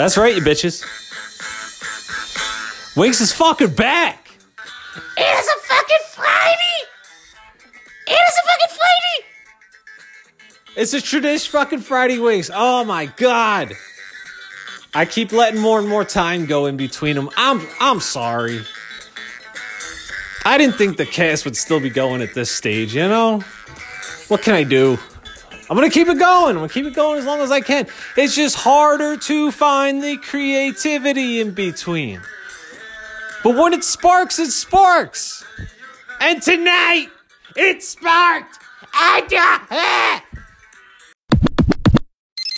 That's right, you bitches. Winks is fucking back. It is a fucking Friday! It is a fucking Friday! It's a tradition fucking Friday Winks. Oh my god. I keep letting more and more time go in between them. I'm I'm sorry. I didn't think the cast would still be going at this stage, you know? What can I do? I'm gonna keep it going. I'm gonna keep it going as long as I can. It's just harder to find the creativity in between. But when it sparks, it sparks. And tonight, it sparked. Uh,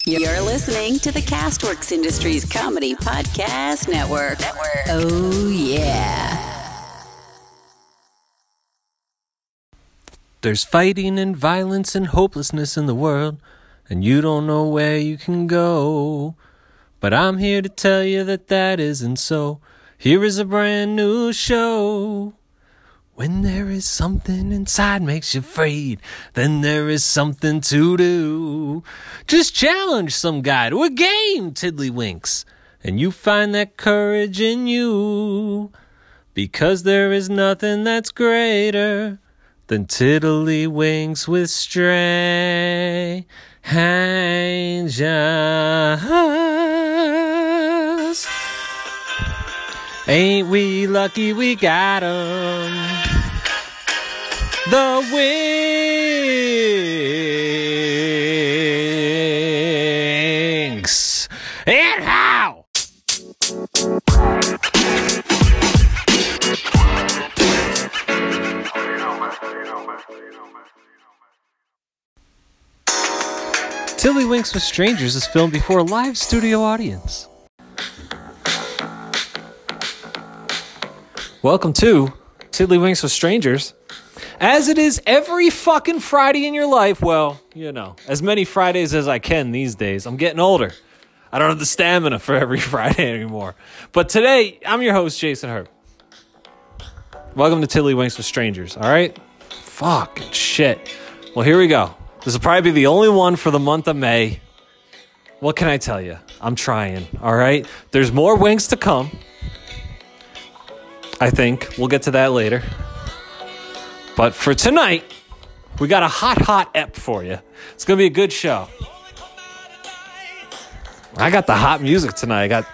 You're listening to the Castworks Industries Comedy Podcast Network. Network. Oh, yeah. There's fighting and violence and hopelessness in the world, and you don't know where you can go. But I'm here to tell you that that isn't so. Here is a brand new show. When there is something inside makes you afraid, then there is something to do. Just challenge some guy to a game, Tiddlywinks, and you find that courage in you. Because there is nothing that's greater than Tiddlywinks with strangers. Ain't we lucky we got 'em? The wings. Tiddlywinks with Strangers is filmed before a live studio audience. Welcome to Tiddlywinks with Strangers. As it is every fucking Friday in your life, well, you know, as many Fridays as I can these days. I'm getting older. I don't have the stamina for every Friday anymore. But today, I'm your host, Jason Herb. Welcome to Tiddlywinks with Strangers, all right? Fucking shit. Well, here we go. This will probably be the only one for the month of May. What can I tell you? I'm trying, all right? There's more Winks to come. I think. We'll get to that later. But for tonight, we got a hot, hot ep for you. It's going to be a good show. I got the hot music tonight. I got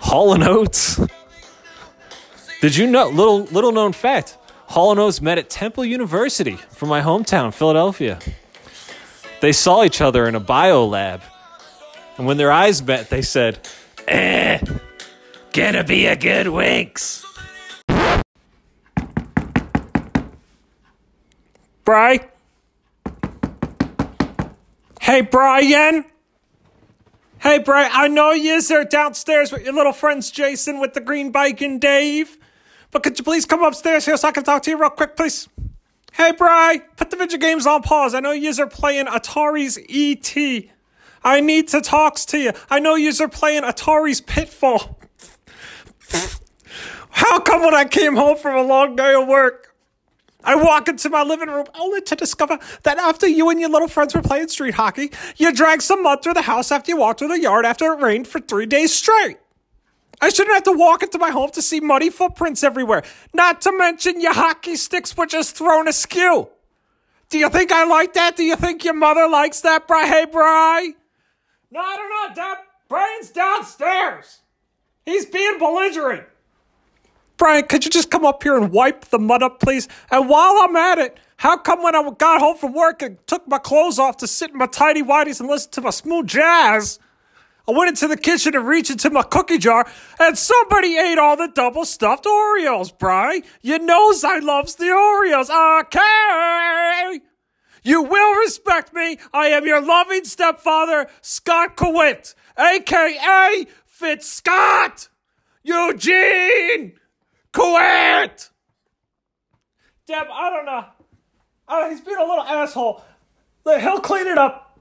Hall Oates. Did you know? Little little known fact: Hall Oates met at Temple University from my hometown, Philadelphia. They saw each other in a bio lab, and when their eyes met, they said, "Eh, gonna be a good Winks." Bry? Hey, Brian? Hey, Brian, I know yous are downstairs with your little friends Jason with the green bike and Dave. But could you please come upstairs here so I can talk to you real quick, please? Hey, Bry, put the video games on pause. I know yous are playing Atari's E.T. I need to talk to you. I know yous are playing Atari's Pitfall. How come when I came home from a long day of work, I walk into my living room only to discover that after you and your little friends were playing street hockey, you dragged some mud through the house after you walked through the yard after it rained for three days straight. I shouldn't have to walk into my home to see muddy footprints everywhere. Not to mention your hockey sticks were just thrown askew. Do you think I like that? Do you think your mother likes that, Bry? Hey, Bry? No, I don't know, Dad. Brian's downstairs. He's being belligerent. Brian, could you just come up here and wipe the mud up, please? And while I'm at it, how come when I got home from work and took my clothes off to sit in my tidy whities and listen to my smooth jazz, I went into the kitchen and reached into my cookie jar and somebody ate all the double stuffed Oreos, Brian. You knows I loves the Oreos. Okay. You will respect me. I am your loving stepfather, Scott Cowitt, aka Fitz Scott. Eugene Cowitt. Deb, I don't know. Uh, he's being a little asshole. He'll clean it up.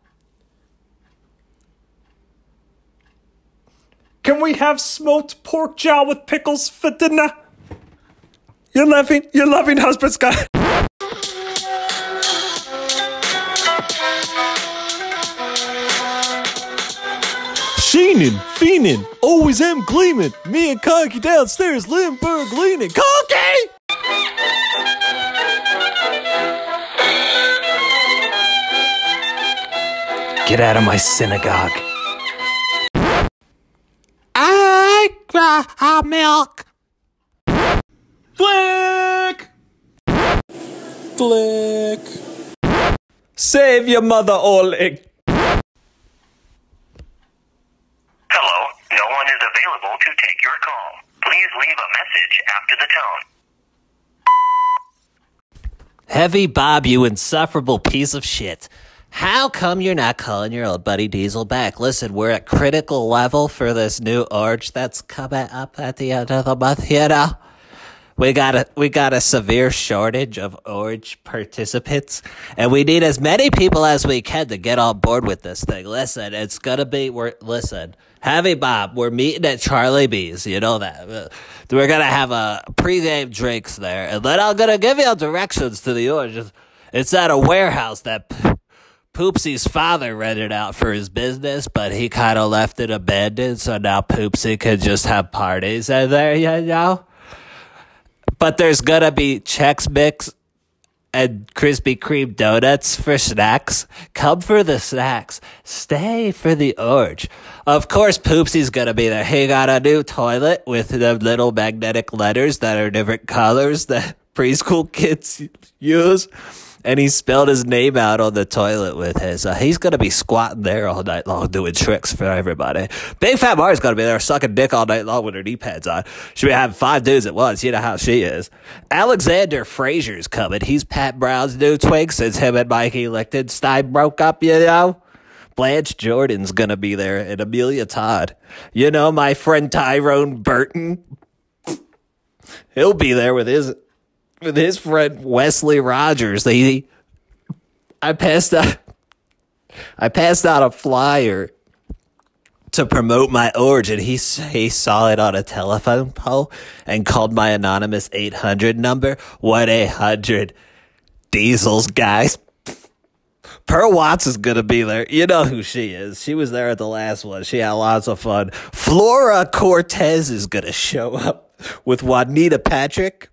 Can we have smoked pork jowl with pickles for dinner? Your loving, your loving husband, Scott. Fiending, always am gleaming. Me and Conky downstairs, Limburg leaning. Conky! Get out of my synagogue. I cry uh, milk. Flick! Flick. Save your mother, Oleg. Hello, no one is available to take your call. Please leave a message after the tone. Heavy Bob, you insufferable piece of shit. How come you're not calling your old buddy Diesel back? Listen, we're at critical level for this new orange that's coming up at the end of the month, you know? We got a we got a severe shortage of orange participants, and we need as many people as we can to get on board with this thing. Listen, it's gonna be we're listen, Heavy Bob, we're meeting at Charlie B's. You know that we're gonna have a pregame drinks there, and then I'm gonna give you directions to the orange. It's- at a warehouse that Poopsie's father rented out for his business, but he kind of left it abandoned, so now Poopsie can just have parties in there. You know. But there's gonna be Chex Mix and Krispy Kreme donuts for snacks. Come for the snacks. Stay for the orange. Of course, Poopsy's gonna be there. He got a new toilet with the little magnetic letters that are different colors that preschool kids use. And he spelled his name out on the toilet with his. Uh, he's gonna be squatting there all night long doing tricks for everybody. Big Fat Marty's gonna be there sucking dick all night long with her knee pads on. She'll be having five dudes at once. You know how she is. Alexander Frazier's coming. He's Pat Brown's new twink since him and Mikey Lichtenstein broke up. You know. Blanche Jordan's gonna be there, and Amelia Todd. You know my friend Tyrone Burton. He'll be there with his with his friend Wesley Rogers. They, I passed out, I passed out a flyer to promote my origin. He he saw it on a telephone pole and called my anonymous eight hundred number. One eight hundred Diesels, guys. Pearl Watts is gonna be there. You know who she is. She was there at the last one. She had lots of fun. Flora Cortez is gonna show up with Juanita Patrick.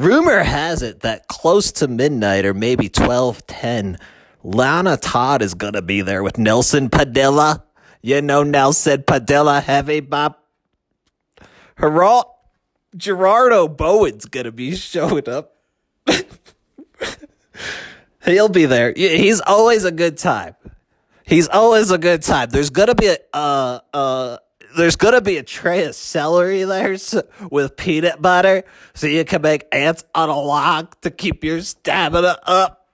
Rumor has it that close to midnight or maybe twelve ten, Lana Todd is gonna be there with Nelson Padilla. You know Nelson Padilla, heavy Bob. Gerard, Gerardo Bowen's gonna be showing up. He'll be there. He's always a good time. He's always a good time. There's gonna be a uh uh there's gonna be a tray of celery there with peanut butter, so you can make ants on a log to keep your stamina up.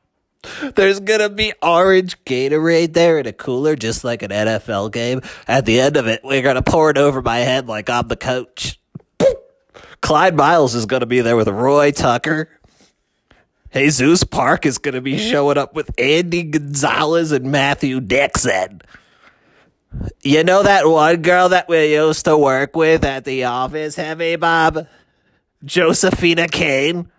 There's gonna be orange Gatorade there in a cooler, just like an NFL game. At the end of it, we're gonna pour it over my head like I'm the coach. Clyde Miles is gonna be there with Roy Tucker. Jesus Park is to be showing up with Andy Gonzalez and Matthew Dixon. You know that one girl that we used to work with at the office, Heavy Bob? Josephina Kane.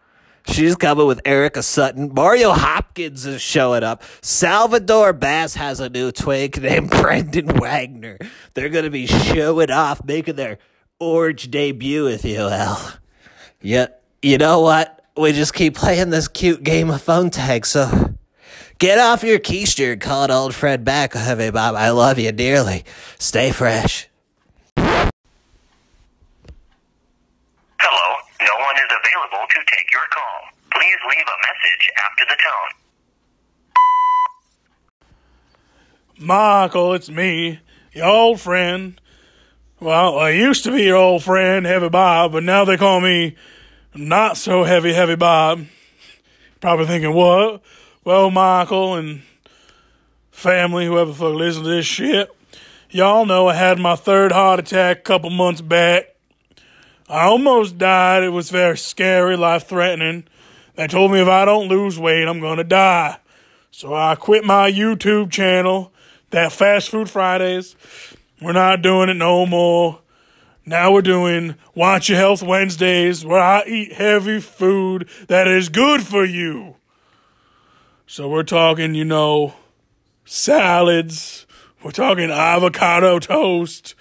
She's coming with Erica Sutton. Mario Hopkins is showing up. Salvador Bass has a new twink named Brendan Wagner. They're going to be showing off, making their orange debut, if you will. Yeah, you know what? We just keep playing this cute game of phone tag, so get off your keister and call it old Fred back, Heavy Bob. I love you dearly. Stay fresh. Hello, no one is available to take your call. Please leave a message after the tone. Michael, it's me, your old friend. Well, I used to be your old friend, Heavy Bob, but now they call me not so heavy, Heavy Bob. Probably thinking, what? Well, Michael and family, whoever the fuck listens to this shit, y'all know I had my third heart attack a couple months back. I almost died. It was very scary, life threatening. They told me if I don't lose weight, I'm gonna die. So I quit my YouTube channel, that Fast Food Fridays. We're not doing it no more. Now we're doing Watch Your Health Wednesdays, where I eat heavy food that is good for you. So we're talking, you know, salads, We're talking avocado toast,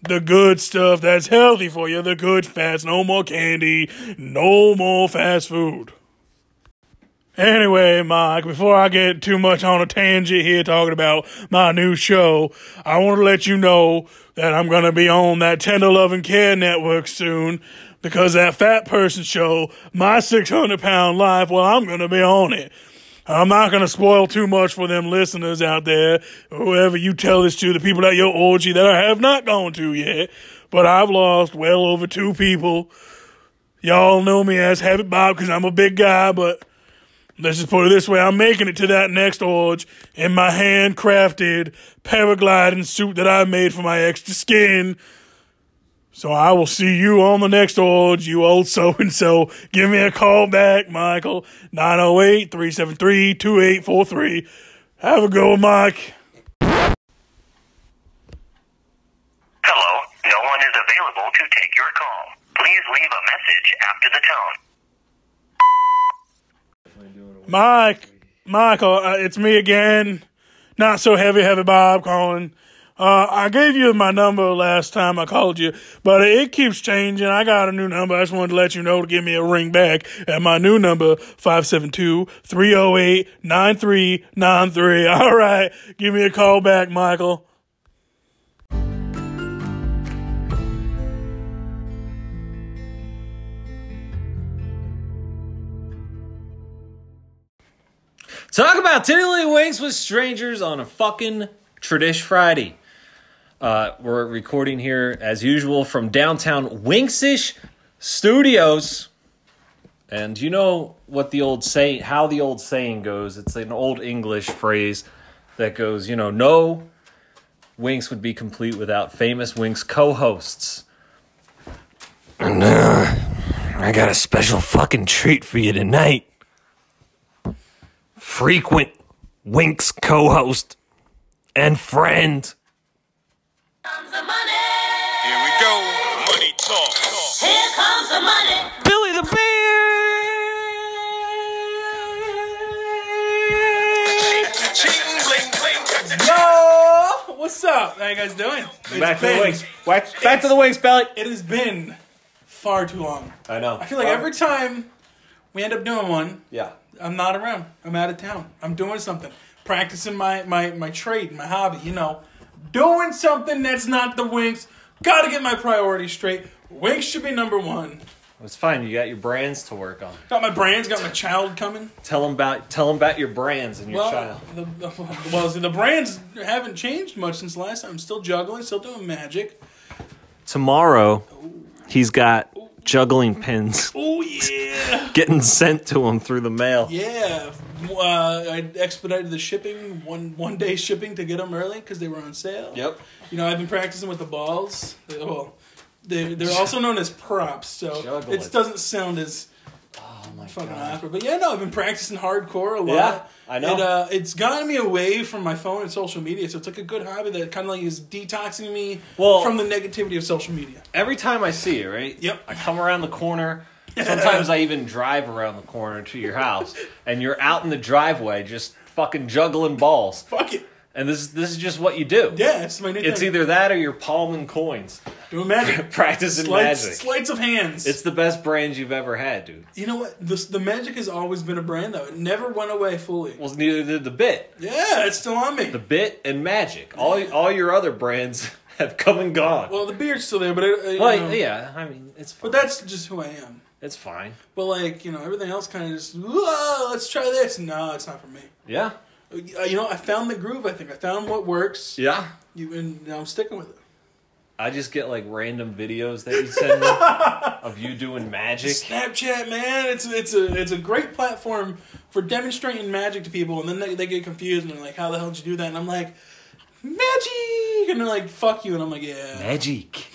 the good stuff that's healthy for you, the good fats, no more candy, no more fast food. Anyway, Mike, before I get too much on a tangent here talking about my new show, I want to let you know that I'm going to be on that Tender Love and Care Network soon because that fat person show, My 600 Pound Life, well, I'm going to be on it. I'm not going to spoil too much for them listeners out there, whoever you tell this to, the people at your orgy that I have not gone to yet, but I've lost well over two people. Y'all know me as Heavy Bob because I'm a big guy, but let's just put it this way I'm making it to that next orge in my handcrafted paragliding suit that I made for my extra skin. So I will see you on the next orge, you old so and so. Give me a call back, Michael. 908 373 2843. Have a go, Mike. Hello, no one is available to take your call. Please leave a message after the tone. Mike, Michael, uh, it's me again. Not so heavy, heavy Bob calling. Uh, I gave you my number last time I called you, but it keeps changing. I got a new number. I just wanted to let you know to give me a ring back at my new number, 572-308-9393. All right. Give me a call back, Michael. Talk about tiddly winks with strangers on a fucking Tradish Friday. Uh, we're recording here as usual from downtown Winksish Studios. And you know what the old say how the old saying goes. It's an old English phrase that goes, you know, no Winks would be complete without famous Winks co-hosts. And, uh, I got a special fucking treat for you tonight. Frequent Winks co host and friend. Here we go. Money talk. Here comes the money. Billy the Beard! Ching, bling, bling. Yo! What's up? How you guys doing? It's Back to the been- Winks. Back, back to the Winks, Belly. It has been far too long. I know. I feel like every time we end up doing one, Yeah. I'm not around. I'm out of town. I'm doing something. Practicing my, my, my trade, my hobby, you know. Doing something that's not the Winks. Gotta get my priorities straight. Winks should be number one. It's fine. You got your brands to work on. Got my brands, got my child coming. Tell them about tell them about your brands and your Well, child. the, the, well, see, the brands haven't changed much since last time. I'm still juggling, still doing magic. Tomorrow, he's got juggling pins Oh, yeah. getting sent to them through the mail. Yeah, uh, I expedited the shipping one one day shipping to get them early because they were on sale. Yep. You know, I've been practicing with the balls. They- Well, they they're also known as props, so Juggle it it. doesn't sound as Oh my fucking god. awkward. But yeah, no, I've been practicing hardcore a lot. Yeah, I know. It, uh, it's gotten me away from my phone and social media, so it's like a good hobby that kind of like is detoxing me Well- from the negativity of social media. Every time I see you, right? Yep. I come around the corner. Sometimes I even drive around the corner to your house, and you're out in the driveway just fucking juggling balls. Fuck it. And this this is just what you do. Yeah, it's my new It's thing. either that or you're palming coins, doing magic, practicing sleights, magic. sleights of hands. It's the best brand you've ever had, dude. You know what? This, the magic has always been a brand, though. It never went away fully. Well, neither did the bit. Yeah, it's still on me. The bit and magic. All all your other brands have come and gone. well, the beard's still there, but it, uh, you Well, know, yeah, I mean, it's But that's just who I am. it's fine. But like, you know, everything else kind of just, Whoa, let's try this. No, it's not for me. Yeah, You know, I found the groove. I think I found what works. yeah. You and now I'm sticking with it. I just get like random videos that you send me of you doing magic. Snapchat, man, it's it's a it's a great platform for demonstrating magic to people, and then they, they get confused and they're like, "How the hell did you do that?" And I'm like, "Magic," and they're like, "Fuck you," and I'm like, "Yeah." Magic.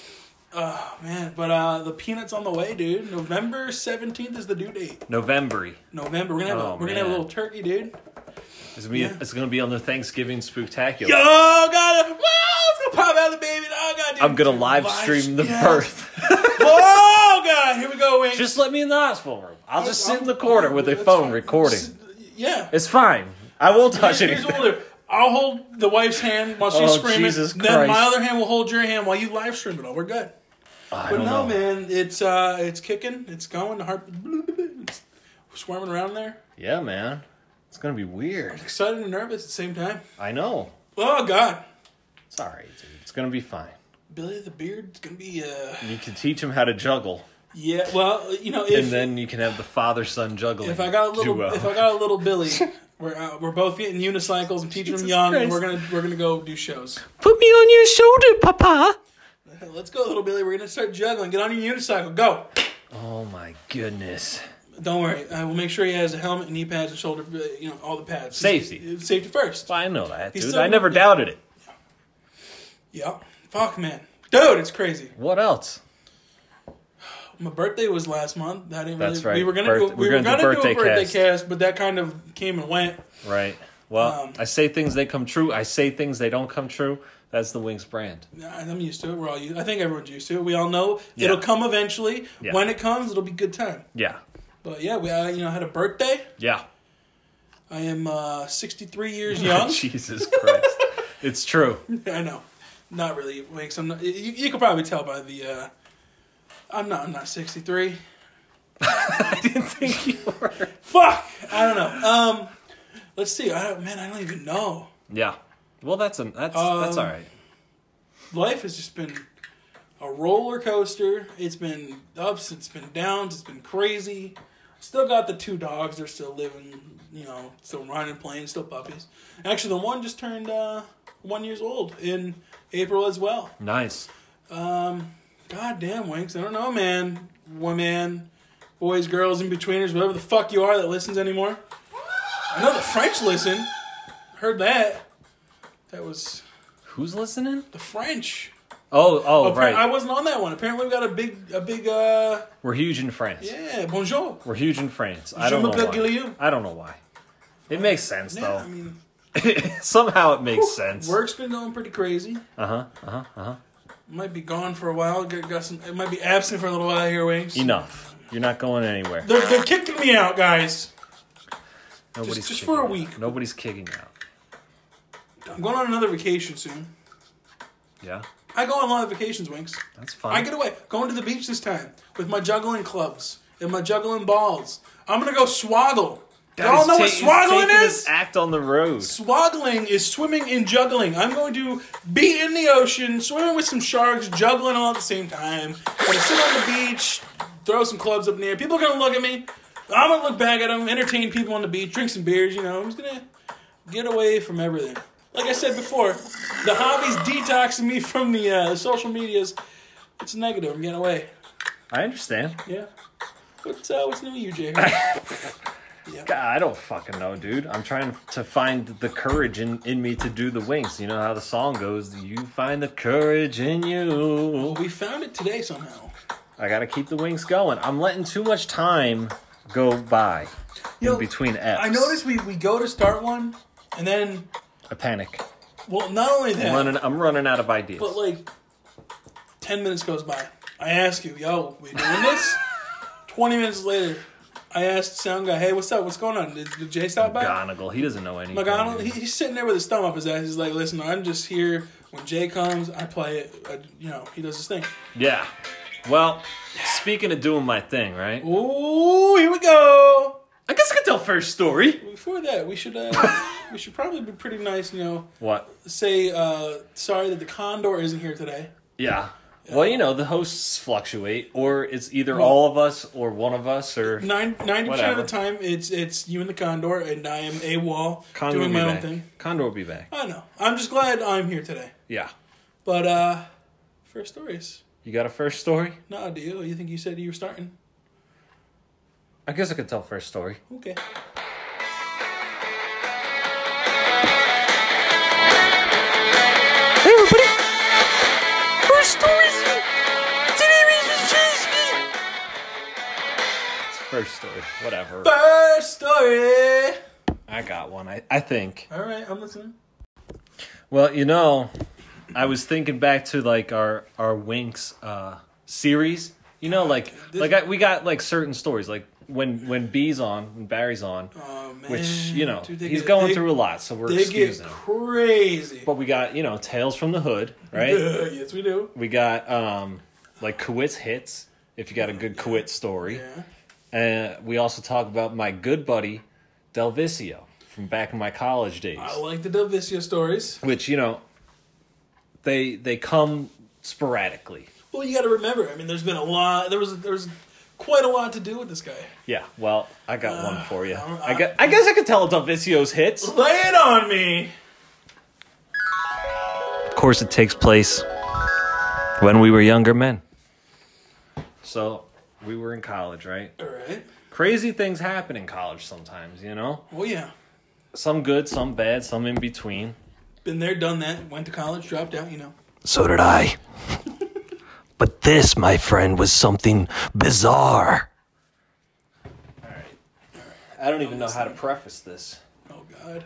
Oh man, but uh, the peanuts on the way, dude. November seventeenth is the due date. November. November, we're gonna have Oh, a, we're gonna have a little turkey, dude. It's gonna be it's gonna be on the Thanksgiving spooktacular. Yo, God, wow, it's gonna pop out the baby. Oh God, dude. I'm gonna live stream the yes. birth. Oh God, here we go, Wayne. just let me in the hospital room. I'll just sit in the corner with a phone fine. recording. Yeah. It's fine. I won't touch Here's- here's anything. do. I'll hold the wife's hand while she's Oh, screaming. Jesus then my other hand will hold your hand while you live stream it all. We're good. I But no, know. man, it's uh, it's kicking, it's going. The heart, it's swarming around there. Yeah, man. It's gonna be weird. Excited and nervous at the same time. I know. Oh God, It's all right, dude. It's gonna be fine. Billy the Beard's gonna be uh, You can teach him how to juggle, yeah. Well, you know, if and then you can have the father-son juggling. if I got a little, duo. if I got a little Billy, we're uh, we're both getting unicycles and teaching them young, and we're gonna we're gonna go do shows. Put me on your shoulder, Papa. Let's go, little Billy. We're gonna start juggling. Get on your unicycle. Go. oh my goodness. Don't worry. I will make sure he has a helmet, knee pads, and shoulder. uh, You know, all the pads. Safety. Safety first. Well, I know that, He's dude. still I never doubted it. Yeah. Fuck, man. Dude, it's crazy. What else? My birthday was last month. I didn't That's really, right. We were gonna Birth- do, we're were gonna do gonna do birthday a birthday cast. cast. but that kind of came and went. Right. Well, Um, I say things they come true. I say things they don't come true. That's the Winks brand. I'm used to it. We're all used. I think everyone's used to it. We all know Yeah. it'll come eventually. Yeah. When it comes, it'll be good time. Yeah. But yeah, we uh, you know had a birthday. Yeah. I am uh, 63 years young. Jesus Christ. it's true. I know, not really. Winks. I'm not. You, you could probably tell by the. Uh, I'm not. I'm not 63. I didn't think you were. Fuck. I don't know. Um, let's see. I don't, man, I don't even know. Yeah. Well, that's a, that's Um, that's all right. life has just been a roller coaster. It's been ups, it's been downs, it's been crazy. Still got the two dogs. They're still living, you know, still running, playing, still puppies. Actually, the one just turned uh, one years old in April as well. Nice. God damn, Winks. I don't know, man. Women, boys, girls, in betweeners, whatever the fuck you are that listens anymore. I know the French listen. Heard that. That was Who's listening? the French. Oh, oh, Appar- right. I wasn't on that one. Apparently, we got a big, a big, uh, We're huge in France. yeah, bonjour. We're huge in France. I Je don't know m'appelle why. Guillaume. I don't know why. It makes sense Yeah, I though. mean, Somehow it makes sense. work's been going pretty crazy. Uh huh. Uh huh. Uh huh. Might be gone for a while. Got, got some. It might be absent for a little while here, Winks. Enough. You're not going anywhere. They're, they're kicking me out, guys. Nobody's just kicking for a out. week. Nobody's kicking out. I'm going on another vacation soon. Yeah, I go on a lot of vacations, Winks. that's fine. I get away. Going to the beach this time with my juggling clubs and my juggling balls. I'm gonna go swaggle. Y'all know what swaggling is? Act on the road. Swaggling is swimming and juggling. I'm going to be in the ocean, swimming with some sharks, juggling all at the same time. I'm gonna sit on the beach, throw some clubs up in the air. People are gonna look at me. I'm gonna look back at them, entertain people on the beach, drink some beers. You know, I'm just gonna get away from everything. Like I said before, the hobby's detoxing me from the uh, social medias. It's negative. I'm getting away. I understand. Yeah. What's uh, what's new with you, Jay? God, I don't fucking know, dude. I'm trying to find the courage in, in me to do the Winks. You know how the song goes. You find the courage in you. we found it today somehow. I gotta keep the Winks going. I'm letting too much time go by Yo, in between F's. I noticed we, we go to start one, and then I panic. well, not only that, I'm running, I'm running out of ideas. but like ten minutes goes by. I ask you, yo, we doing this? Twenty minutes later, I asked sound guy, hey, what's up? What's going on? Did, did Jay stop by? McGonagall, he doesn't know anything. McGonagall, he, he's sitting there with his thumb up his ass. He's like, listen, I'm just here. When Jay comes, I play it. I, you know, he does his thing. Yeah. Well, speaking of doing my thing, right? Ooh, here we go. I guess I could tell first story. Before that, we should uh, we should probably be pretty nice. You know, What? say uh, sorry that the Condor isn't here today. Yeah. Well, you know, the hosts fluctuate, or it's either all of us or one of us, or Nine ninety percent of the time, it's it's you and the Condor, and I am a wall doing be my own back. thing. Condor will be back. I know. I'm just glad I'm here today. Yeah. But uh, first stories. You got a first story? No, do you? You think you said you were starting? I guess I could tell first story. Okay. First story. Whatever. First story. I got one. I, I think. All right, I'm listening. Well, you know, I was thinking back to like our our Winks uh, series. You know, like like I, we got like certain stories. Like when when B's on, when Barry's on, Oh, man. which you know Dude, he's get- going they- through a lot, so we're They excusing. him. crazy. But we got you know Tales from the Hood, right? yes, we do. we got um like Kowitz hits if you got a good Kowitz story. Yeah. And we also talk about my good buddy Delvicio from back in my college days, I like the Delvicio stories. which you know they they come sporadically. Well, you got to remember. I mean, there's been a lot. There was there was quite a lot to do with this guy. Yeah, well, I got one for you. Uh, I, got, I guess I could tell Delvicio's hits. Lay it on me. Of course, it takes place when we were younger men. So we were in college, right? All right. Crazy things happen in college sometimes, you know? Well, yeah. Some good, some bad, some in between. Been there, done that. Went to college, dropped out. You know. So did I. but this, my friend, was something bizarre. Alright. I don't even know how to preface this. Oh God.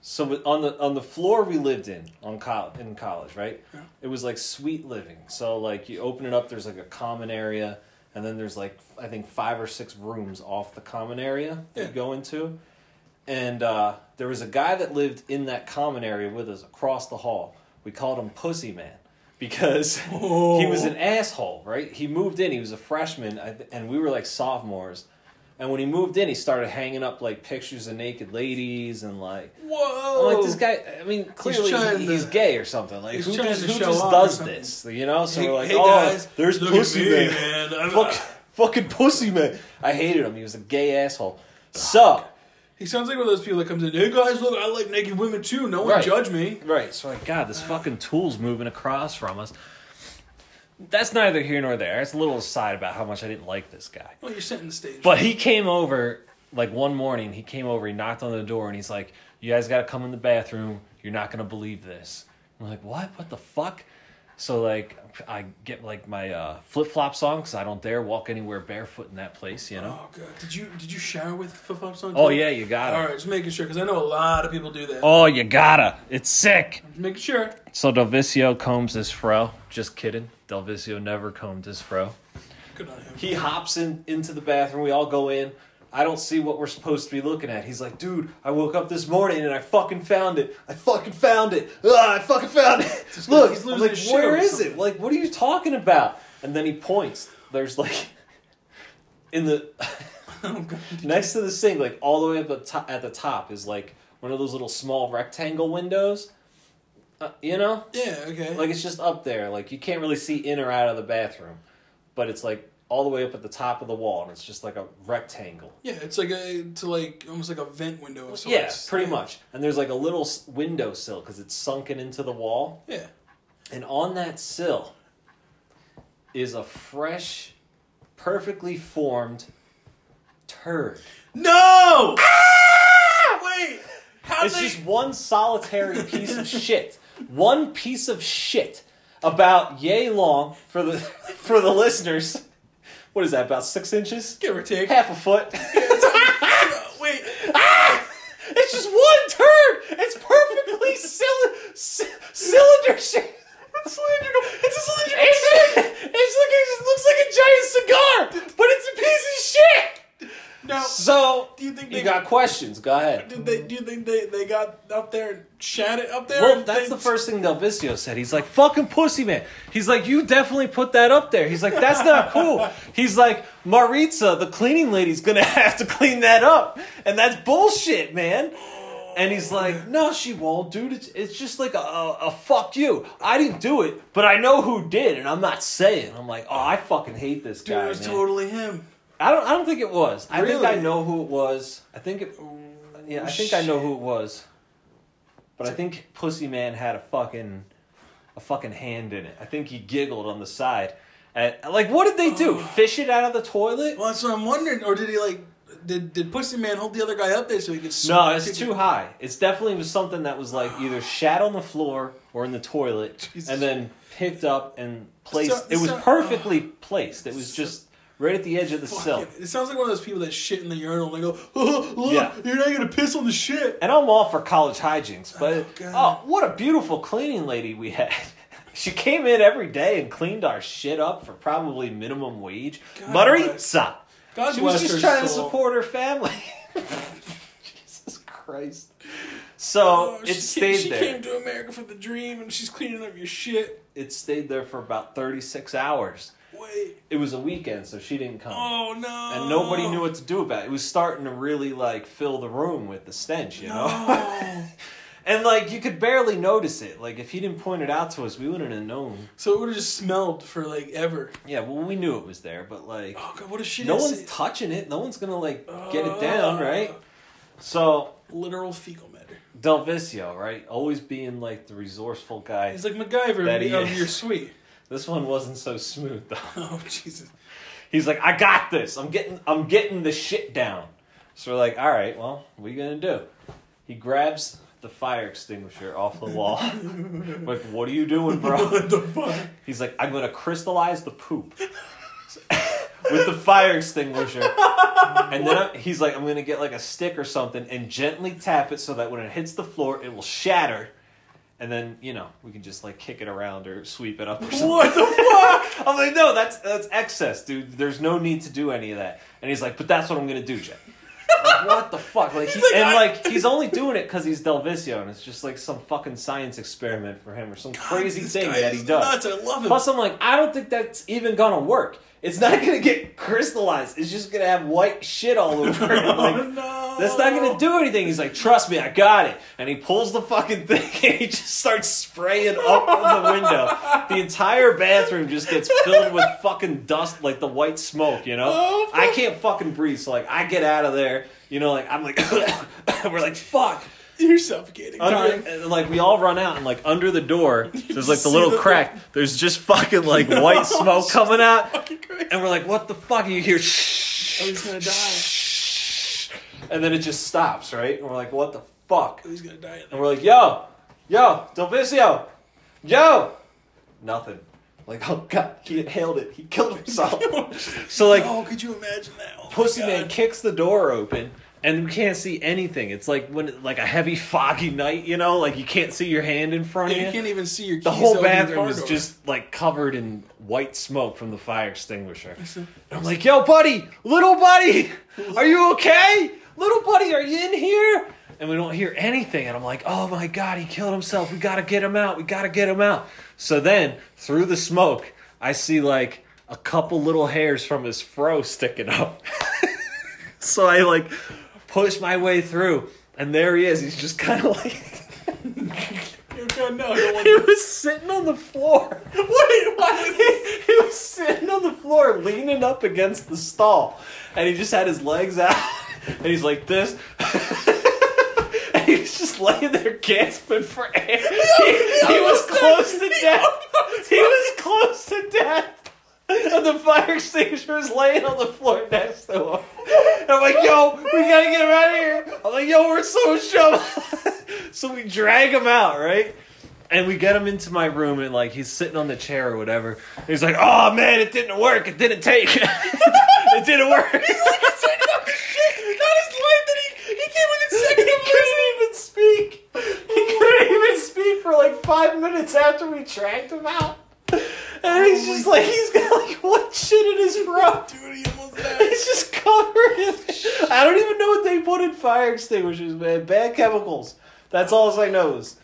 So on the on the floor we lived in on col- in college, right? Yeah. It was like sweet living. So like you open it up, there's like a common area, and then there's like I think five or six rooms off the common area that Yeah. you go into. And uh, there was a guy that lived in that common area with us across the hall. We called him Pussy Man because he was an asshole, right? He moved in. He was a freshman, and we were like sophomores. And when he moved in, he started hanging up like pictures of naked ladies and like Whoa. I'm like this guy. I mean, clearly trying he's to- gay or something. Like he's who just, who just does this? You know? So Hey- we're like, hey, oh, guys, there's pussy me, man. man. I'm- Fuck, fucking pussy man. I hated him. He was a gay asshole. So He sounds like one of those people that comes in. Hey guys, look, I like naked women too. No one Right. judge me. right. So like, God, this fucking tool's moving across from us. That's neither here nor there. It's a little aside about how much I didn't like this guy. Well, you're setting the stage. But he came over like one morning. He came over. He knocked on the door and he's like, "You guys got to come in the bathroom. You're not gonna believe this." I'm like, "What? What the fuck?" So like, I get like my uh, flip flops on because I don't dare walk anywhere barefoot in that place. You know. oh god, did you did you shower with flip flops on? Oh yeah, you got All right, just making sure because I know a lot of people do that. Oh, you gotta. It's sick. Just making sure. So Delvicio combs his fro. Just kidding. Delvicio never combed his fro. Good on him. He hops in into the bathroom. We all go in. I don't see what we're supposed to be looking at. He's like, dude, I woke up this morning and I fucking found it. I fucking found it. Ah, I fucking found it. Look, he's I'm losing like, his where is it? Like, what are you talking about? And then he points. There's like, in the Oh, next to the sink, like all the way up the top, at the top is like one of those little small rectangle windows. Uh, you know, Yeah. Okay. like it's just up there. Like you can't really see in or out of the bathroom, but it's like all the way up at the top of the wall, and it's just like a rectangle. yeah, it's like a to like almost like a vent window of sorts. Yeah, pretty much. And there's like a little window sill because it's sunken into the wall, Yeah. and on that sill is a fresh, perfectly formed turd. No. Ah! Wait. How It's they? just one solitary piece of shit. One piece of shit about yay long for the for the listeners. What is that? About six inches? give or take. Half a foot. Wait. Ah! It's just one turd. It's perfectly cylinder cylinder shape. It's cylindrical. It's a cylindrical. It's, it's like it looks like a giant cigar, but it's a piece of shit. Now, So Do you think you they- got questions? Go ahead. did they? Do you think they they got up there and shat it up there? Well, that's they- the first thing Del Delvicio said. He's like, fucking pussy man. He's like, you definitely put that up there. He's like, that's not cool. He's like, Maritza, the cleaning lady's gonna have to clean that up. And that's bullshit, man. And he's like, no, she won't, dude. It's, it's just like a, a, a fuck you. I didn't do it, but I know who did, and I'm not saying. I'm like, oh, I fucking hate this Dude, guy. it was man. totally him. I don't. I don't think it was. I think I know who it was. I think it. Yeah, I think I know who it was. But I think Pussy Man had a fucking, a fucking hand in it. I think he giggled on the side. At, like, what did they do? Oh. Fish it out of the toilet? Well, that's what I'm wondering. Or did he like? Did did Pussy Man hold the other guy up there so he could? No, it's too high. It's definitely was something that was like either shat on the floor or in the toilet, Jesus. and then picked up and placed. So- it was so- perfectly oh. placed. It was just right at the edge of the sill. Fucking- It sounds like one of those people that shit in the urinal and they go, oh, look, Yeah. you're not gonna piss on the shit. And I'm all for college hijinks, oh, but Oh, oh, what a beautiful cleaning lady we had. She came in every day and cleaned our shit up for probably minimum wage. God Maritza. God She was just trying to support her family. Jesus Christ. So Oh, it she stayed came, she there. came to America for the dream, and she's cleaning up your shit. It stayed there for about 36 hours. Wait. It was a weekend, so she didn't come. Oh no. and nobody knew what to do about it. It was starting to really like fill the room with the stench, you know? And like you could barely notice it. Like if he didn't point it out to us, we wouldn't have known. so it would have just smelled for like ever. Yeah, well we knew it was there, but like Oh god, what a shit. no one's touching it. No one's gonna like get it Uh. down, right? So literal fecal matter. Delvicio, right? Always being like the resourceful guy. He's like MacGyver he of your suite. This one wasn't so smooth though. Oh Jesus. He's like, I got this. I'm getting I'm getting the shit down. So we're like, all right, well, what are you gonna do? He grabs the fire extinguisher off the wall. like, what are you doing, bro? What the fuck? He's like, I'm gonna crystallize the poop with the fire extinguisher. And then I, he's like, I'm gonna get like a stick or something and gently tap it so that when it hits the floor, it will shatter. And then you know we can just like kick it around or sweep it up or something. What the fuck? I'm like, no, that's that's excess, dude. There's no need to do any of that. And he's like, but that's what I'm gonna do, Jay. Like, what the fuck? Like, he, like, and I- like he's only doing it because he's Delvicio, and it's just like some fucking science experiment for him or some crazy thing that he does. nuts. I love him. Plus, I'm like, I don't think that's even gonna work. It's not gonna get crystallized. It's just gonna have white shit all over it. Like, Oh, no. That's not gonna do anything. He's like, trust me, I got it. And he pulls the fucking thing and he just starts spraying up the window. The entire bathroom just gets filled with fucking dust, like the white smoke, you know? Oh, I can't fucking breathe, so like I get out of there, you know, like I'm like we're like, fuck. You're suffocating. Under, and, like we all run out and like under the door, there's like the little the- crack. There's just fucking like white oh, smoke coming out, and we're like, "What the fuck?" And you hear oh, shh, Oh, he's gonna die. and then it just stops, right? And we're like, "What the fuck?" Oh, he's gonna die. And we're like, "Yo, yo, Delvicio, yo, nothing." Like, oh god, he inhaled it. He killed himself. so like, Oh, could you imagine that? Oh, Pussy Man kicks the door open. And we can't see anything. It's like when, like a heavy, foggy night, you know, like you can't see your hand in front of you. you can't even see your. The whole bathroom is just like covered in white smoke from the fire extinguisher. And I'm like, yo, buddy, little buddy, are you okay? Little buddy, are you in here? And we don't hear anything. And I'm like, oh my God, he killed himself. We gotta get him out. We gotta get him out. So then, through the smoke, I see like a couple little hairs from his fro sticking up. so I like push my way through. And there he is. He's just kind of like. No, He was sitting on the floor. Wait, why was he, he was sitting on the floor, leaning up against the stall, and he just had his legs out, and he's like this. and he was just laying there gasping for air. he, he was close to death. He was close to death. And the fire extinguisher was laying on the floor next to him. And I'm like, yo, we gotta get him out of here. I'm like, yo, we're so trouble. so we drag him out, right? And we get him into my room, and like he's sitting on the chair or whatever. And he's like, "Oh man, it didn't work. It didn't take. it didn't work." He's like, it's about this shit. Not his life that he, he came within he second of couldn't even speak. He couldn't even speak for like five minutes after we dragged him out. And he's just like he's got like white shit in his throat. Dude, he almost died. He's just covered in. I don't even know what they put in fire extinguishers, man. Bad chemicals. That's all I know. Is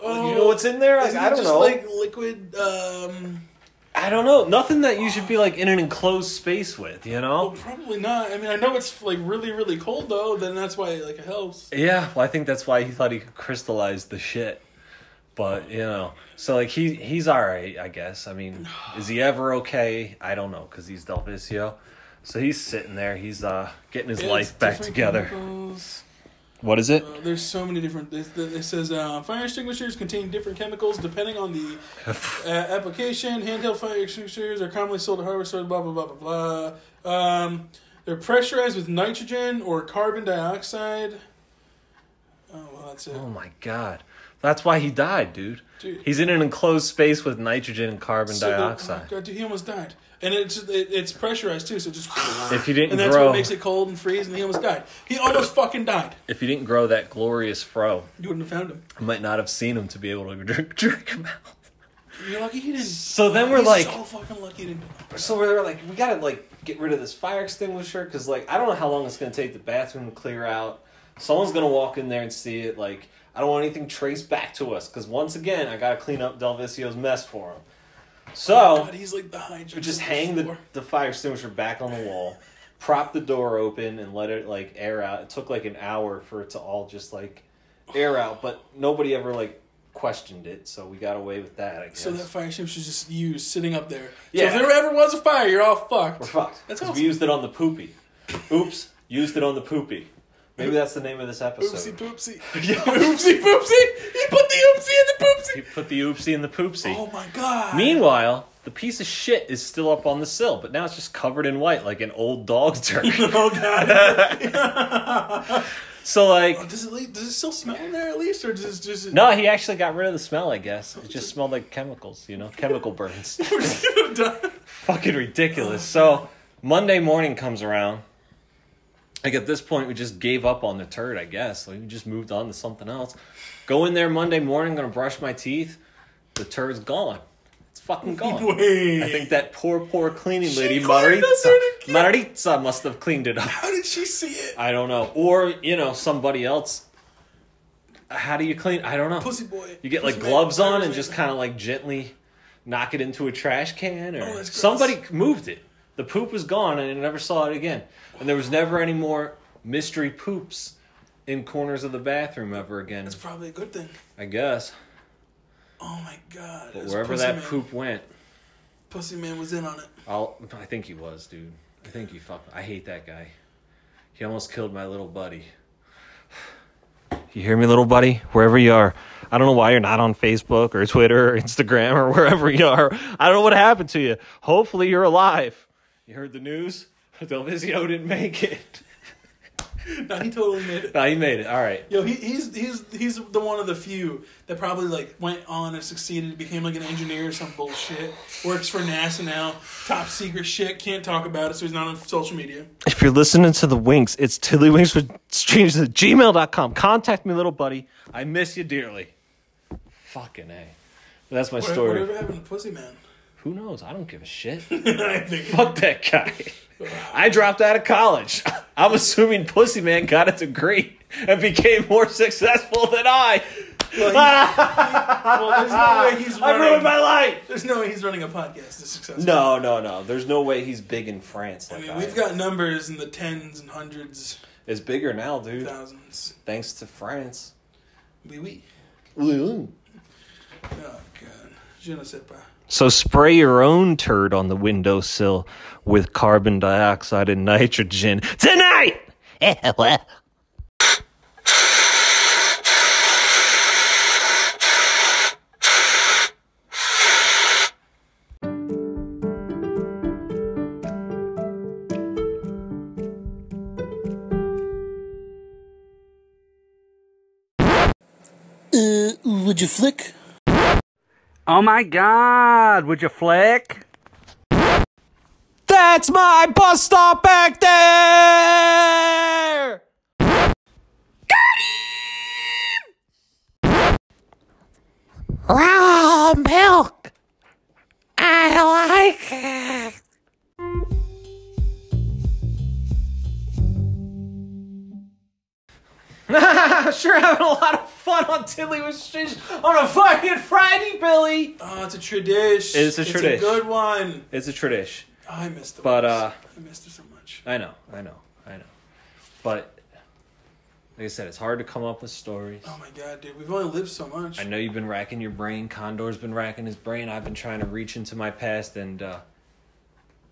you know what's in there? Like, I don't just know. like liquid, um... I don't know. Nothing that you should be like in an enclosed space with, you Well, know? probably not. I mean, I know it's like really, really cold though. Then that's why like it helps. Yeah, well, I think that's why he thought he could crystallize the shit. But you know, so like he he's all right, I guess. I mean, is he ever okay? I don't know because he's Delvicio. So he's sitting there. He's uh getting his It's life back together. chemicals. What is it? Uh, there's so many different. It, it says uh, fire extinguishers contain different chemicals depending on the uh, application. Handheld fire extinguishers are commonly sold at hardware stores. Blah blah blah blah blah. Um, they're pressurized with nitrogen or carbon dioxide. Oh well, that's it. Oh my god. That's why he died, dude. Dude. He's in an enclosed space with nitrogen and carbon So, oh, dioxide. God, dude, he almost died. And it's it, it's pressurized too, so just If you didn't and that's grow, what makes it cold and freeze, and he almost died. He almost fucking died. if you didn't grow that glorious fro, You wouldn't have found him. I might not have seen him to be able to drink, drink him out. You're lucky he didn't. So then we're He's like, so fucking lucky he didn't. so we're like, we gotta like get rid of this fire extinguisher because like I don't know how long it's gonna take the bathroom to clear out. Someone's gonna walk in there and see it. Like I don't want anything traced back to us because once again I gotta clean up Delvicio's mess for him. So oh God, he's like hydrant. we just hang the, the fire extinguisher back on the wall, prop the door open, and let it like air out. It took like an hour for it to all just like air out, but nobody ever like questioned it, so we got away with that. I guess. So that fire extinguisher is just used sitting up there. So Yeah. if there ever was a fire, you're all fucked. We're fucked. That's awesome. we used it on the poopy. Oops, used it on the poopy. Maybe that's the name of this episode. Oopsie episode. poopsie. oopsie poopsie. He put the oopsie in the poopsie. He put the oopsie in the poopsie. Oh my god. Meanwhile, the piece of shit is still up on the sill, but now it's just covered in white like an old dog's turd. Oh god. so like oh, does it does it still smell in there at least, or does it just No, he actually got rid of the smell, I guess. It just smelled like chemicals, you know, chemical burns. Fucking ridiculous. So Monday morning comes around. Like at this point, we just gave up on the turd, I guess. Like we just moved on to something else. Go in there Monday morning, gonna brush my teeth. The turd's gone. It's fucking gone. Wait. I think that poor, poor cleaning lady, cleaned Maritza. Maritza must have cleaned it up. How did she see it? I don't know. Or, you know, somebody else. How do you clean? I don't know. Pussy boy. You get like Pussy man. gloves on and just kind of like gently knock it into a trash can, or Oh, somebody moved it. The poop was gone, and I never saw it again. And there was never any more mystery poops in corners of the bathroom ever again. That's probably a good thing. I guess. Oh my god. But wherever that man, poop went, Pussy man was in on it. I'll. I think he was, dude. I think he fuck. I hate that guy. He almost killed my little buddy. You hear me, little buddy? Wherever you are. I don't know why you're not on Facebook or Twitter or Instagram or wherever you are. I don't know what happened to you. Hopefully you're alive. You heard the news? Delvizio didn't make it. No, he totally made it. No, he made it. All right. Yo, he, he's he's he's the one of the few that probably like went on and succeeded, became like an engineer or some bullshit. Works for NASA now, top secret shit. Can't talk about it, so he's not on social media. If you're listening to the Winks, it's tiddlywinks with strangers at gmail.com. Contact me, little buddy. I miss you dearly. Fucking A. But that's my What- story. Whatever happened to Pussy Man? Who knows? I don't give a shit. I think Fuck that guy. I dropped out of college. I'm assuming Pussy Man got a degree and became more successful than I. well, there's no way he's I running. ruined my life. There's no way he's running a podcast this successful. No, no, no. There's no way he's big in France I mean I we've am. got numbers in the tens and hundreds, It's bigger now, dude. thousands. Thanks to France. Oui, oui. So Oh god, je ne sais pas. Spray your own turd on the windowsill with carbon dioxide and nitrogen tonight. Uh, would you flick? Oh my god, would you flick? That's my bus stop back there! Got him! Raw milk. I like it. sure having a lot of fun on Tiddly with Strangers on a fucking Friday, Billy. Oh, it's a tradition. It's a tradition. good one. It's a tradition. Oh, I missed it. But, uh, I missed it so much. I know, I know, I know. But like I said, it's hard to come up with stories. Oh my god, dude, we've only lived so much. I know you've been racking your brain. Condor's been racking his brain. I've been trying to reach into my past, and uh,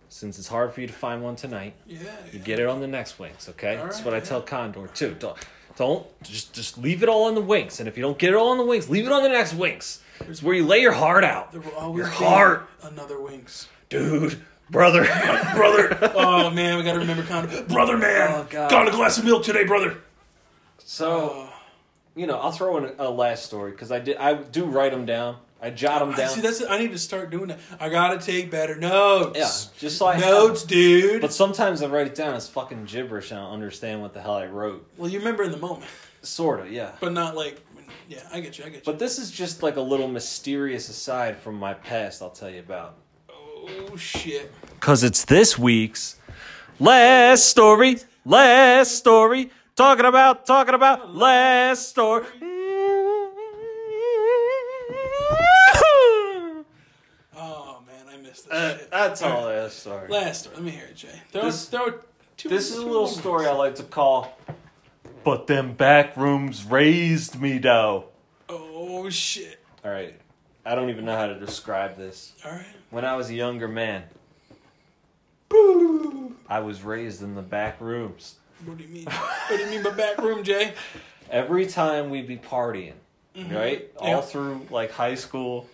since it's hard for you to find one tonight, Yeah. you get it on the next Winks. Okay, All that's right, what I tell Condor too. Don't, don't just just leave it all on the Winks, and if you don't get it all on the Winks, leave it on the next Winks. It's where you lay your heart out, There will always your be heart, another Winks. dude, brother, brother. oh man, we gotta remember Condor. Brother man. Oh, God. Got a glass of milk today, brother. So, oh. you know, I'll throw in a, a last story because I did. I do write them down. I jot them down. see, that's I need to start doing that. I gotta take better notes. yeah, just so I have notes, dude. But sometimes I write it down as fucking gibberish and I don't understand what the hell I wrote. well, you remember in the moment, Sorta, yeah. but not like Yeah, I get you. I get you. But this is just like a little mysterious aside from my past. I'll tell you about. oh shit. Cause it's this week's last story. Last story. Talking about. Talking about last story. Oh man, I missed this Uh, that's all last story. Last story. Let me hear it, Jay. Throw, This- throw two. This is a little moments. story I like to call. But them back rooms raised me, though. Oh shit. All right. I don't even know how to describe this. All right. When I was a younger man, Boo. I was raised in the back rooms. What do you mean? what do you mean by back room, Jay? Every time we'd be partying, right? All through like high school,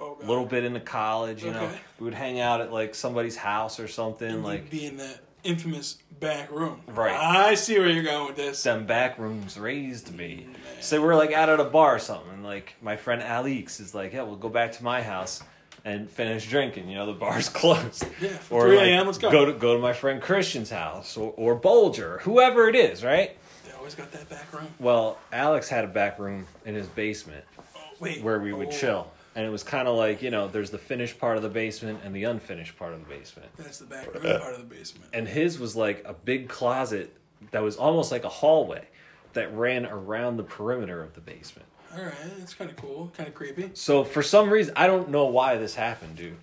Oh a little bit into college, you know. We would hang out at like somebody's house or something. And like be in that infamous back room. Right. I see where you're going with this. them back rooms raised me. Mm, so we're like out at a bar or something. And like my friend Alex is like, yeah, we'll go back to my house and finish drinking. You know, the bar's closed. Yeah, for 3 a.m., let's go. Go to go to my friend Christian's house or, or Bolger, whoever it is, right? They always got that back room. Well, Alex had a back room in his basement Oh, wait. where we would Oh, chill. And it was kind of like, you know, there's the finished part of the basement and the unfinished part of the basement. That's the back room part of the basement. and his was like a big closet that was almost like a hallway that ran around the perimeter of the basement. All right, that's kind of cool. Kind of creepy. So for some reason, I don't know why this happened, dude.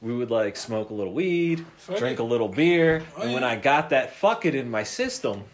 We would like smoke a little weed, Fuck drink it. a little beer, Oh, and when. I got that fuck it in my system,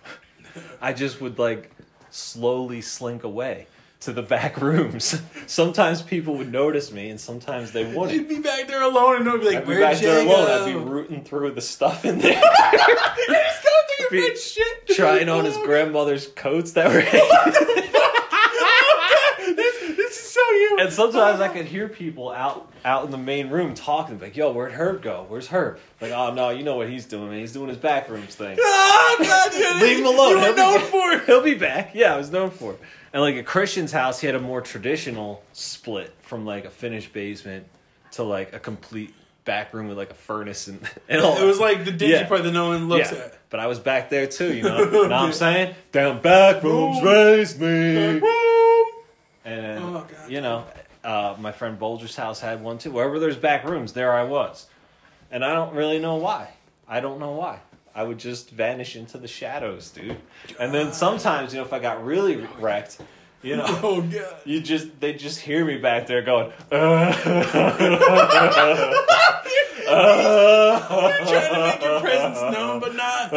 I just would like slowly slink away to the back rooms. sometimes people would notice me, and sometimes they wouldn't. You'd be back there alone and I'd be like, I'd be "Where'd back there alone. go?" I'd be rooting through the stuff in there, He's going through your be shit. trying on his grandmother's coats that were. this, this is so you. And sometimes I could hear people out out in the main room talking, like, "Yo, where'd Herb go? Where's Herb?" Like, "Oh no, you know what he's doing, man. He's doing his back rooms thing. Oh God, dude. Leave him alone. You were He'll known back. for it. He'll be back." Yeah, I was known for it. And like at Christian's house, he had a more traditional split from like a finished basement to like a complete back room with like a furnace and, and all. It was like the dingy Yeah. part that no one looks yeah, at. but I was back there too. You know, know what I'm saying? Down back rooms raised me. And Oh, you know, uh, my friend Bolger's house had one too. Wherever there's back rooms, there I was, and I don't really know why. I don't know why. I would just vanish into the shadows, dude. And then sometimes, you know, if I got really wrecked, you know, Oh God. you just they just hear me back there going. Uh, You're trying to make your presence known, but not.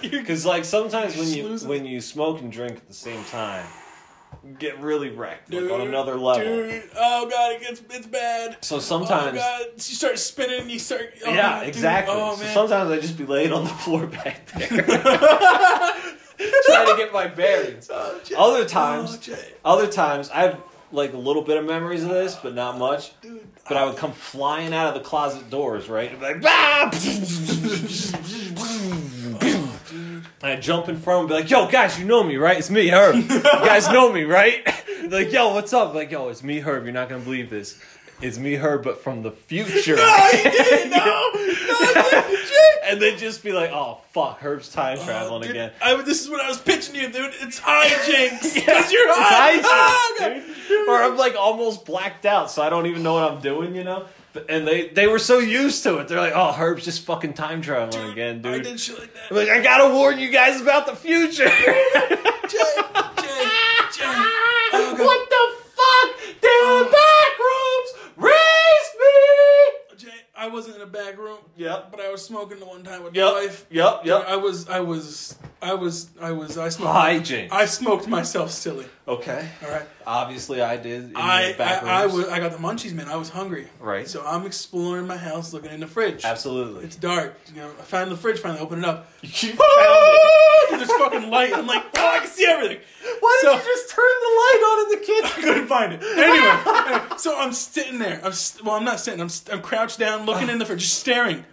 Because like sometimes when you when you smoke and drink at the same time, get really wrecked like on another level. Dude, oh god, it gets it's bad. So sometimes, oh god, you start spinning, you start. Oh, yeah, dude, exactly. Oh so sometimes I just be laying on the floor back there, trying to get my bearings. Oh, Other oh, times, Oh, other times I have like a little bit of memories of this, but not much. dude. But I would come flying out of the closet doors, right? And be like! And I'd jump in front and be like, yo, guys, you know me, right? It's me, Herb. You guys know me, right? like, yo, what's up? Like, yo, it's me, Herb. You're not going to believe this. It's me, Herb, but from the future. no, and they'd just be like, oh, fuck, Herb's time oh, traveling Dude, again. I, this is what I was pitching you, dude. It's hijinks because you're high. It's Oh, hijinks. Or I'm like almost blacked out, so I don't even know what I'm doing, you know? And they, they were so used to it. They're like, oh, Herb's just fucking time traveling again, dude." I did shit like that. I'm like, I gotta warn you guys about the future. Jay, Jay, Jay. Oh, God. what the fuck? Down back rooms raised me. Jay, I wasn't in a back room. Yep. But I was smoking the one time with Yep. my wife. Yep. Yep. I was, I was, I was, I was, I smoked. Hijinks. I smoked myself silly. Okay. All right. Obviously, I did. In I, the back I, I was, I got the munchies, man. I was hungry. Right. So I'm exploring my house, looking in the fridge. Absolutely. It's dark. You know, I found the fridge. Finally, open it up. you found it. There's fucking light. I'm like, oh, I can see everything. Why did you just turn the light on in the kitchen? I couldn't find it. Anyway, so I'm sitting there. I'm st- well, I'm not sitting. I'm, st- I'm crouched down, looking in the fridge, just staring,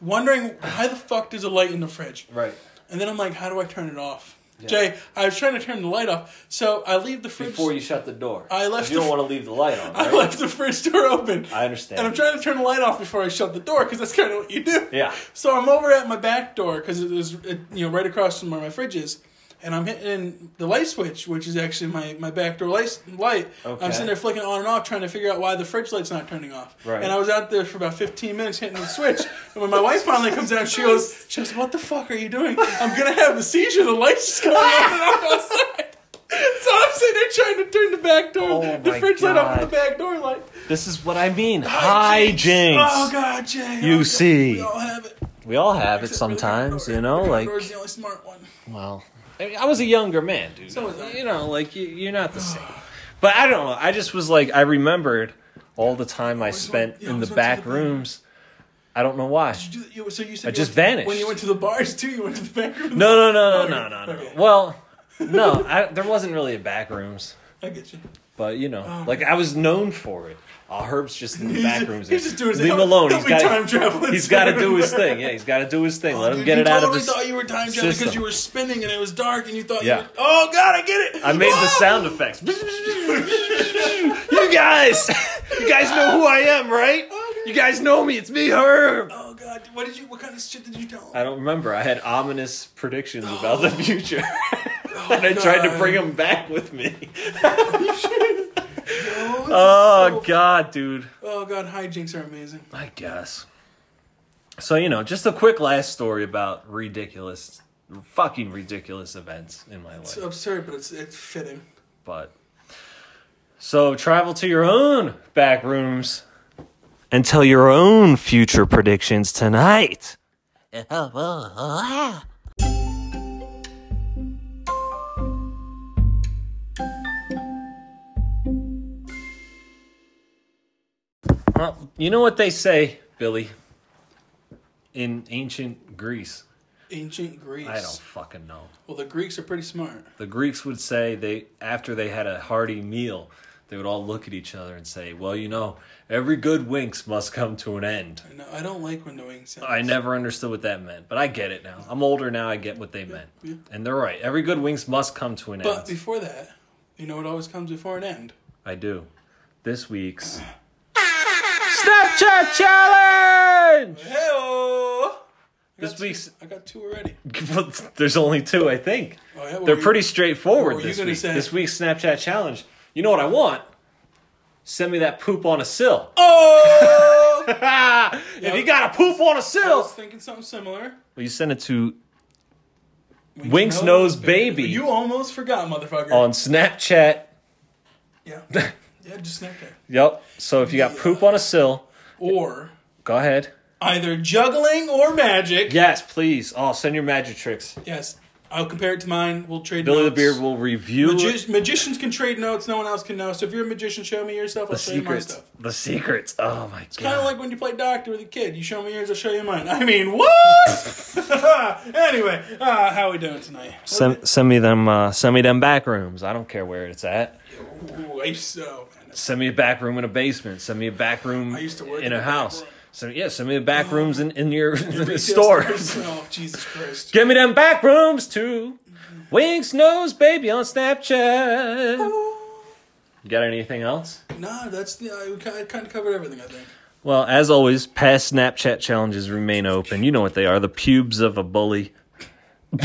wondering why the fuck there's a light in the fridge. Right. And then I'm like, how do I turn it off? Jay, I was trying to turn the light off, so I leave the fridge. Before you shut the door. I left You the don't want to leave the light on. I left the fridge door open. I understand. And I'm trying to turn the light off before I shut the door because that's kind of what you do. Yeah. So I'm over at my back door because it was it, you know right across from where my fridge is, and I'm hitting the light switch, which is actually my, my back door light. light. Okay. I'm sitting there flicking on and off, trying to figure out why the fridge light's not turning off. Right. And I was out there for about 15 minutes hitting the switch. and when my wife finally comes out, she goes, she goes, "What the fuck are you doing? I'm gonna have a seizure. The light's just going on and off outside." So I'm sitting there trying to turn the back door, Oh the fridge light off with the back door light. This is what I mean. Hijinks. Oh God, Jay. You Oh, God, see. we all have it. We all have it Except sometimes, back you know, like the only smart one. well, I, was a younger man, dude. So was I. You know, like you, you're not the same. But I don't know. I just was like, I remembered all the time I spent yeah, in always the went to back the rooms. I don't know why. Did you, you, so you said I you just went- vanished. When you went to the bars too, you went to the back room. No, no, no, no, no, no, no. okay. Well, no, I, there wasn't really a back rooms, I get you. but you know, oh, like I was known for it. Oh, Herb's just in the He's back just- rooms. he's just doing his Leave him alone. He's got time traveling He's got to do his thing. Yeah, he's got to do his thing. Let him get you it out of totally his. thought you were time traveling because you were spinning and it was dark and you thought Yeah. you were, oh god, I get it. I made the Ah! sound effects. you guys, you guys know who I am, right? You guys know me. It's me, Herb. Oh god, what did you? What kind of shit did you tell him? I don't remember. I had ominous predictions about the future, and I tried to bring him back with me. Oh, so- God, dude. Oh god, hijinks are amazing. I guess. So you know, just a quick last story about ridiculous, fucking ridiculous events in my life. It's life. absurd, but it's it's fitting. But so travel to your own back rooms and tell your own future predictions tonight. Well, you know what they say, Billy, in ancient Greece. Ancient Greece. I don't fucking know. Well, the Greeks are pretty smart. The Greeks would say they after they had a hearty meal, they would all look at each other and say, "Well, you know, every good winks must come to an end." I know. I don't like when the wings sound. I never understood what that meant, but I get it now. I'm older now. I get what they meant, yeah. and they're right. Every good winks must come to an But end. But before that, you know it always comes before an end? I do. This week's Snapchat challenge. Hey, This week's I got two already. there's only two, I think. Oh, yeah? They're were you- pretty straightforward what were you this week. This week's Snapchat challenge. You know what I want? Send me that poop on a sill. Oh! if you got a poop on a sill, was thinking something similar. well, you send it to Winks Nose Baby You almost forgot, motherfucker. on Snapchat. yeah. Yeah, just Snapchat. Yep. So if you got poop on a sill, Or go ahead. either juggling or magic. Yes, please. Oh, send your magic tricks. Yes. I'll compare it to mine. We'll trade notes. Billy the notes. Beard will review it. Magi- magicians can trade notes. No one else can know. So if you're a magician, show me your stuff. I'll the show you my secrets. stuff. The secrets. Oh my God. It's kind of god. like when you play doctor with a kid. You show me yours, I'll show you mine. I mean, what? anyway, uh, how we doing tonight? Send, send me them. Uh, send me them back rooms. I don't care where it's at. Ooh, I used to, man, Send me a back room in a basement. Send me a back room I used to work in a house. So yeah, send me the back oh, rooms in, in your stores. Oh, Jesus Christ. Give me them back rooms too. Mm-hmm. Winks nose baby on Snapchat. Oh. You got anything else? Nah, that's the, I kind of covered everything, I think. Well, as always, past Snapchat challenges remain open. You know what they are: the pubes of a bully,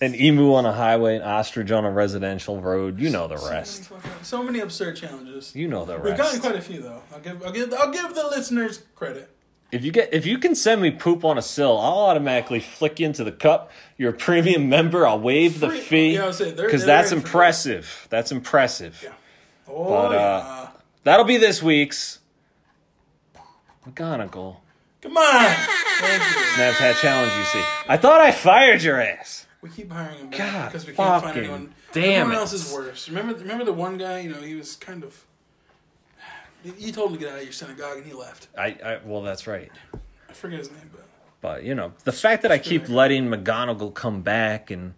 an emu on a highway, an ostrich on a residential road. You know the rest. So many absurd challenges. You know the rest. We've gotten quite a few though. I'll give, I'll give, I'll give the listeners credit. If you get, if you can send me poop on a sill, I'll automatically flick you into the cup. You're a premium member. I'll waive the fee yeah, I was saying, because that's for- impressive. That's impressive. Yeah. Oh But, uh. That'll be this week's McGonagall Come on. Snapchat challenge. You see, I thought I fired your ass. We keep hiring him back because we can't find anyone. damn Everyone it. else is worse. Remember, remember the one guy? You know, he was kind of. You told him to get out of your synagogue, and he left. I, I well, that's right. I forget his name, but But you know, the fact that I keep letting McGonagall come back, and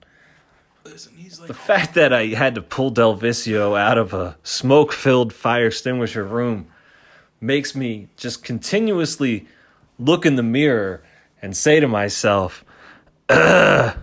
listen, he's like the fact that I had to pull Delvisio out of a smoke-filled fire extinguisher room, makes me just continuously look in the mirror and say to myself, "Ugh,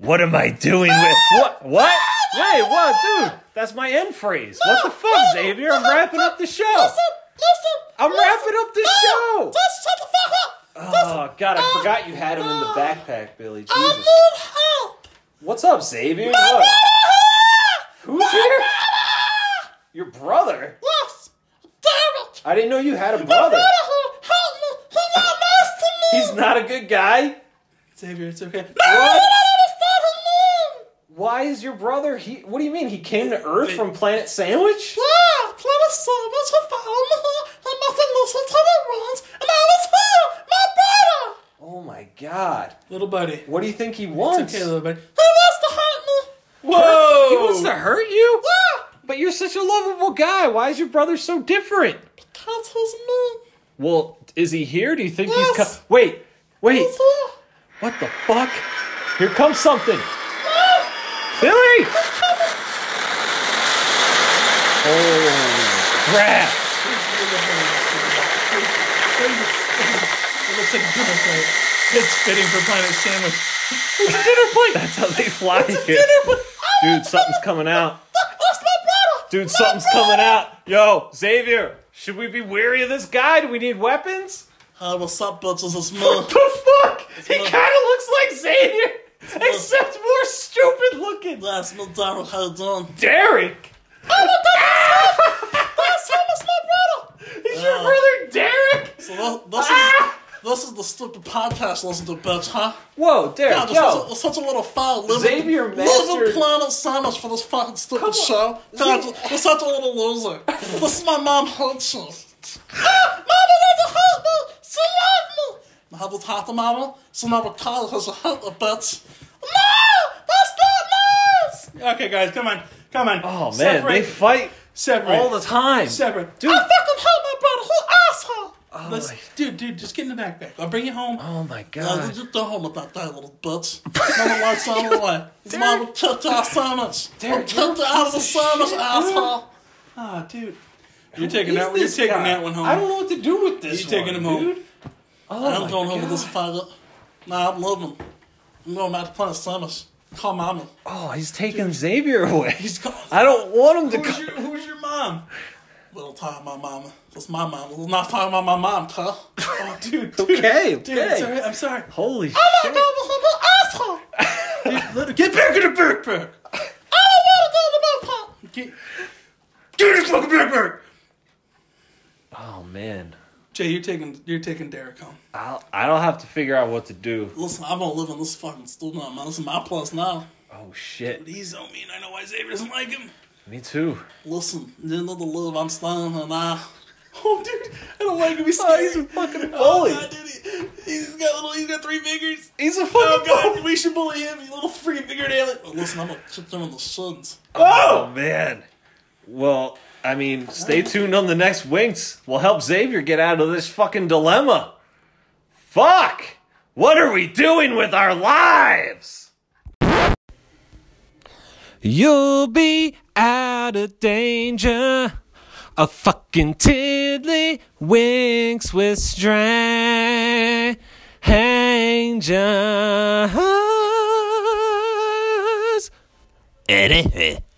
what am I doing with what? What? Wait, what, dude? That's my end phrase. What the fuck, Xavier? I'm wrapping up the show. Listen, listen. I'm wrapping up the show. Just shut the fuck up! Oh God, I forgot you had him in the backpack, Billy. Jesus. I Jesus. need help! What's up, Xavier? What? Who's here? Your brother? Yes! Damn it! I didn't know you had a brother. Help me! He's not nice to me! He's not a good guy. Xavier, it's okay. What? Understand his name! Why is your brother? He. What do you mean? He came to Earth from Planet Sandwich? Yeah, Planet Sandwich have found me. I must listen to the runs, and I was here, my brother! Oh my God! Little buddy. What do you think he wants? It's Okay, little buddy. He wants to hurt me! Whoa! He wants to hurt you? Yeah! But you're such a lovable guy. Why is your brother so different? Because he's mean. Well, is he here? Do you think Yes. he's co- Wait, wait. What the fuck? Here comes something. Billy! Holy crap! It looks like a dinner plate. It's fitting for Planet Sandwich. It's a dinner plate! That's how they fly here. Dude, something's coming out. That's my brother! Dude, something's coming out. Yo, Xavier, should we be wary of this guy? Do we need weapons? Hi, what's up, bitches? It's me. What the fuck? He kind of looks like Xavier, except more stupid looking. That's me, Daryl. How you doing? Derek! That's him, it's my brother! Is your brother Derek? So that, this, Ah! is, this is the stupid podcast listen to, bitch, huh? Whoa, Derek, God, there's yo. such, a, there's such a little foul living, Xavier living mastered- planet sandwich for this fucking stupid show. God, you're such a little loser. this is my mom hates you. ah, mama doesn't hate me. She loves me. How about talk to mama? She never called because she hate the bitch. No, that's not nice. Okay, guys, come on, come on. Oh man, Separate. they fight Separate. all the time. Separate. Dude. I fucking hate my brother. Who asshole? Let's, my- dude, dude, just get in the backpack. I'll bring you home. Oh my god. just go home with that tiny little bitch. Mama likes on the way. His mama kicked our sandwich. Derek, I'm kicked out of the piece of sandwich, asshole. Ah, dude. You're taking Who that. is You're taking guy? that one home. I don't know what to do with this. You taking one, him home? dude. Oh I'm my going home with this God. faggot. Nah, I'm loving him. I'm going back to Planet Sandwich. Call mommy. Oh, he's taking Xavier away. He's calling. I don't want him to Who's come. your, who's your mom? We'll talk about mama. That's my mom. We're not talking about my mom, Kyle. Oh, dude, dude. Okay, Dude, okay. sorry, I'm sorry. Holy I'm shit. not going him, asshole! Dude, get back in the backpack! I don't want to go in the backpack! Get, get in the fucking backpack! Oh man. Jay, you're taking you're taking Derek home. I'll, I don't have to figure out what to do. Listen, I'm gonna live in this fucking stool now, man. This is my plus now. Oh shit. But he's on me, and I know why Xavier doesn't like him. Me too. Listen, you know the love I'm staying and I. Oh, dude, I don't like him. He's Oh, he's a fucking Oh. God, dude, he, he's got little. He's got three fingers. He's a Oh fucking God, bully. we should bully him. You little freaking fingered alien. Oh, listen, I'm gonna kick them in the shins. Oh man. Well, I mean, stay tuned on the next Winks. We'll help Xavier get out of this fucking dilemma. Fuck! What are we doing with our lives? You'll be out of danger. A fucking tiddly winks with strangers.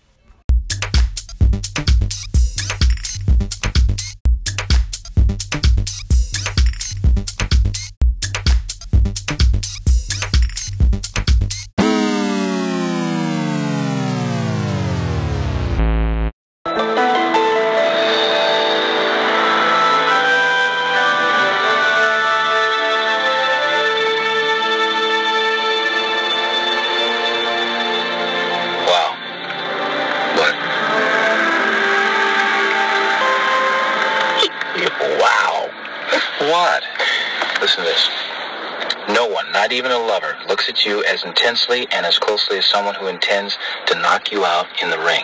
Listen to this. No one, not even a lover, looks at you as intensely and as closely as someone who intends to knock you out in the ring.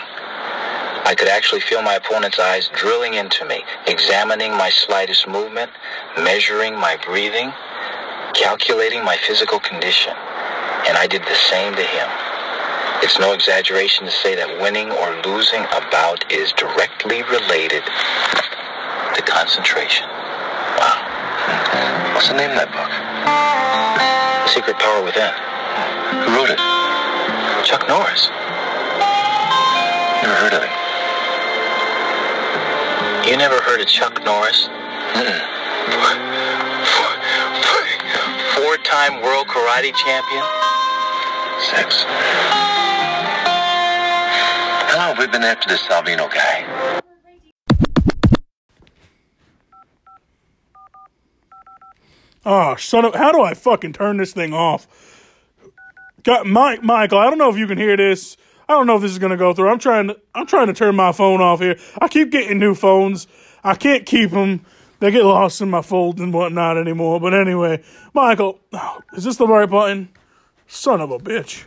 I could actually feel my opponent's eyes drilling into me, examining my slightest movement, measuring my breathing, calculating my physical condition. And I did the same to him. It's no exaggeration to say that winning or losing a bout is directly related to concentration. Wow. What's the name of that book? The Secret Power Within. Who wrote it? Chuck Norris. Never heard of him. You never heard of Chuck Norris? Mm-mm. Four-time world karate champion? Six. How long have we been after this Salvino guy? Oh, son of! How do I fucking turn this thing off? Got Mike, Michael. I don't know if you can hear this. I don't know if this is gonna go through. I'm trying to. I'm trying to turn my phone off here. I keep getting new phones. I can't keep them. They get lost in my folds and whatnot anymore. But anyway, Michael, oh, is this the right button? Son of a bitch.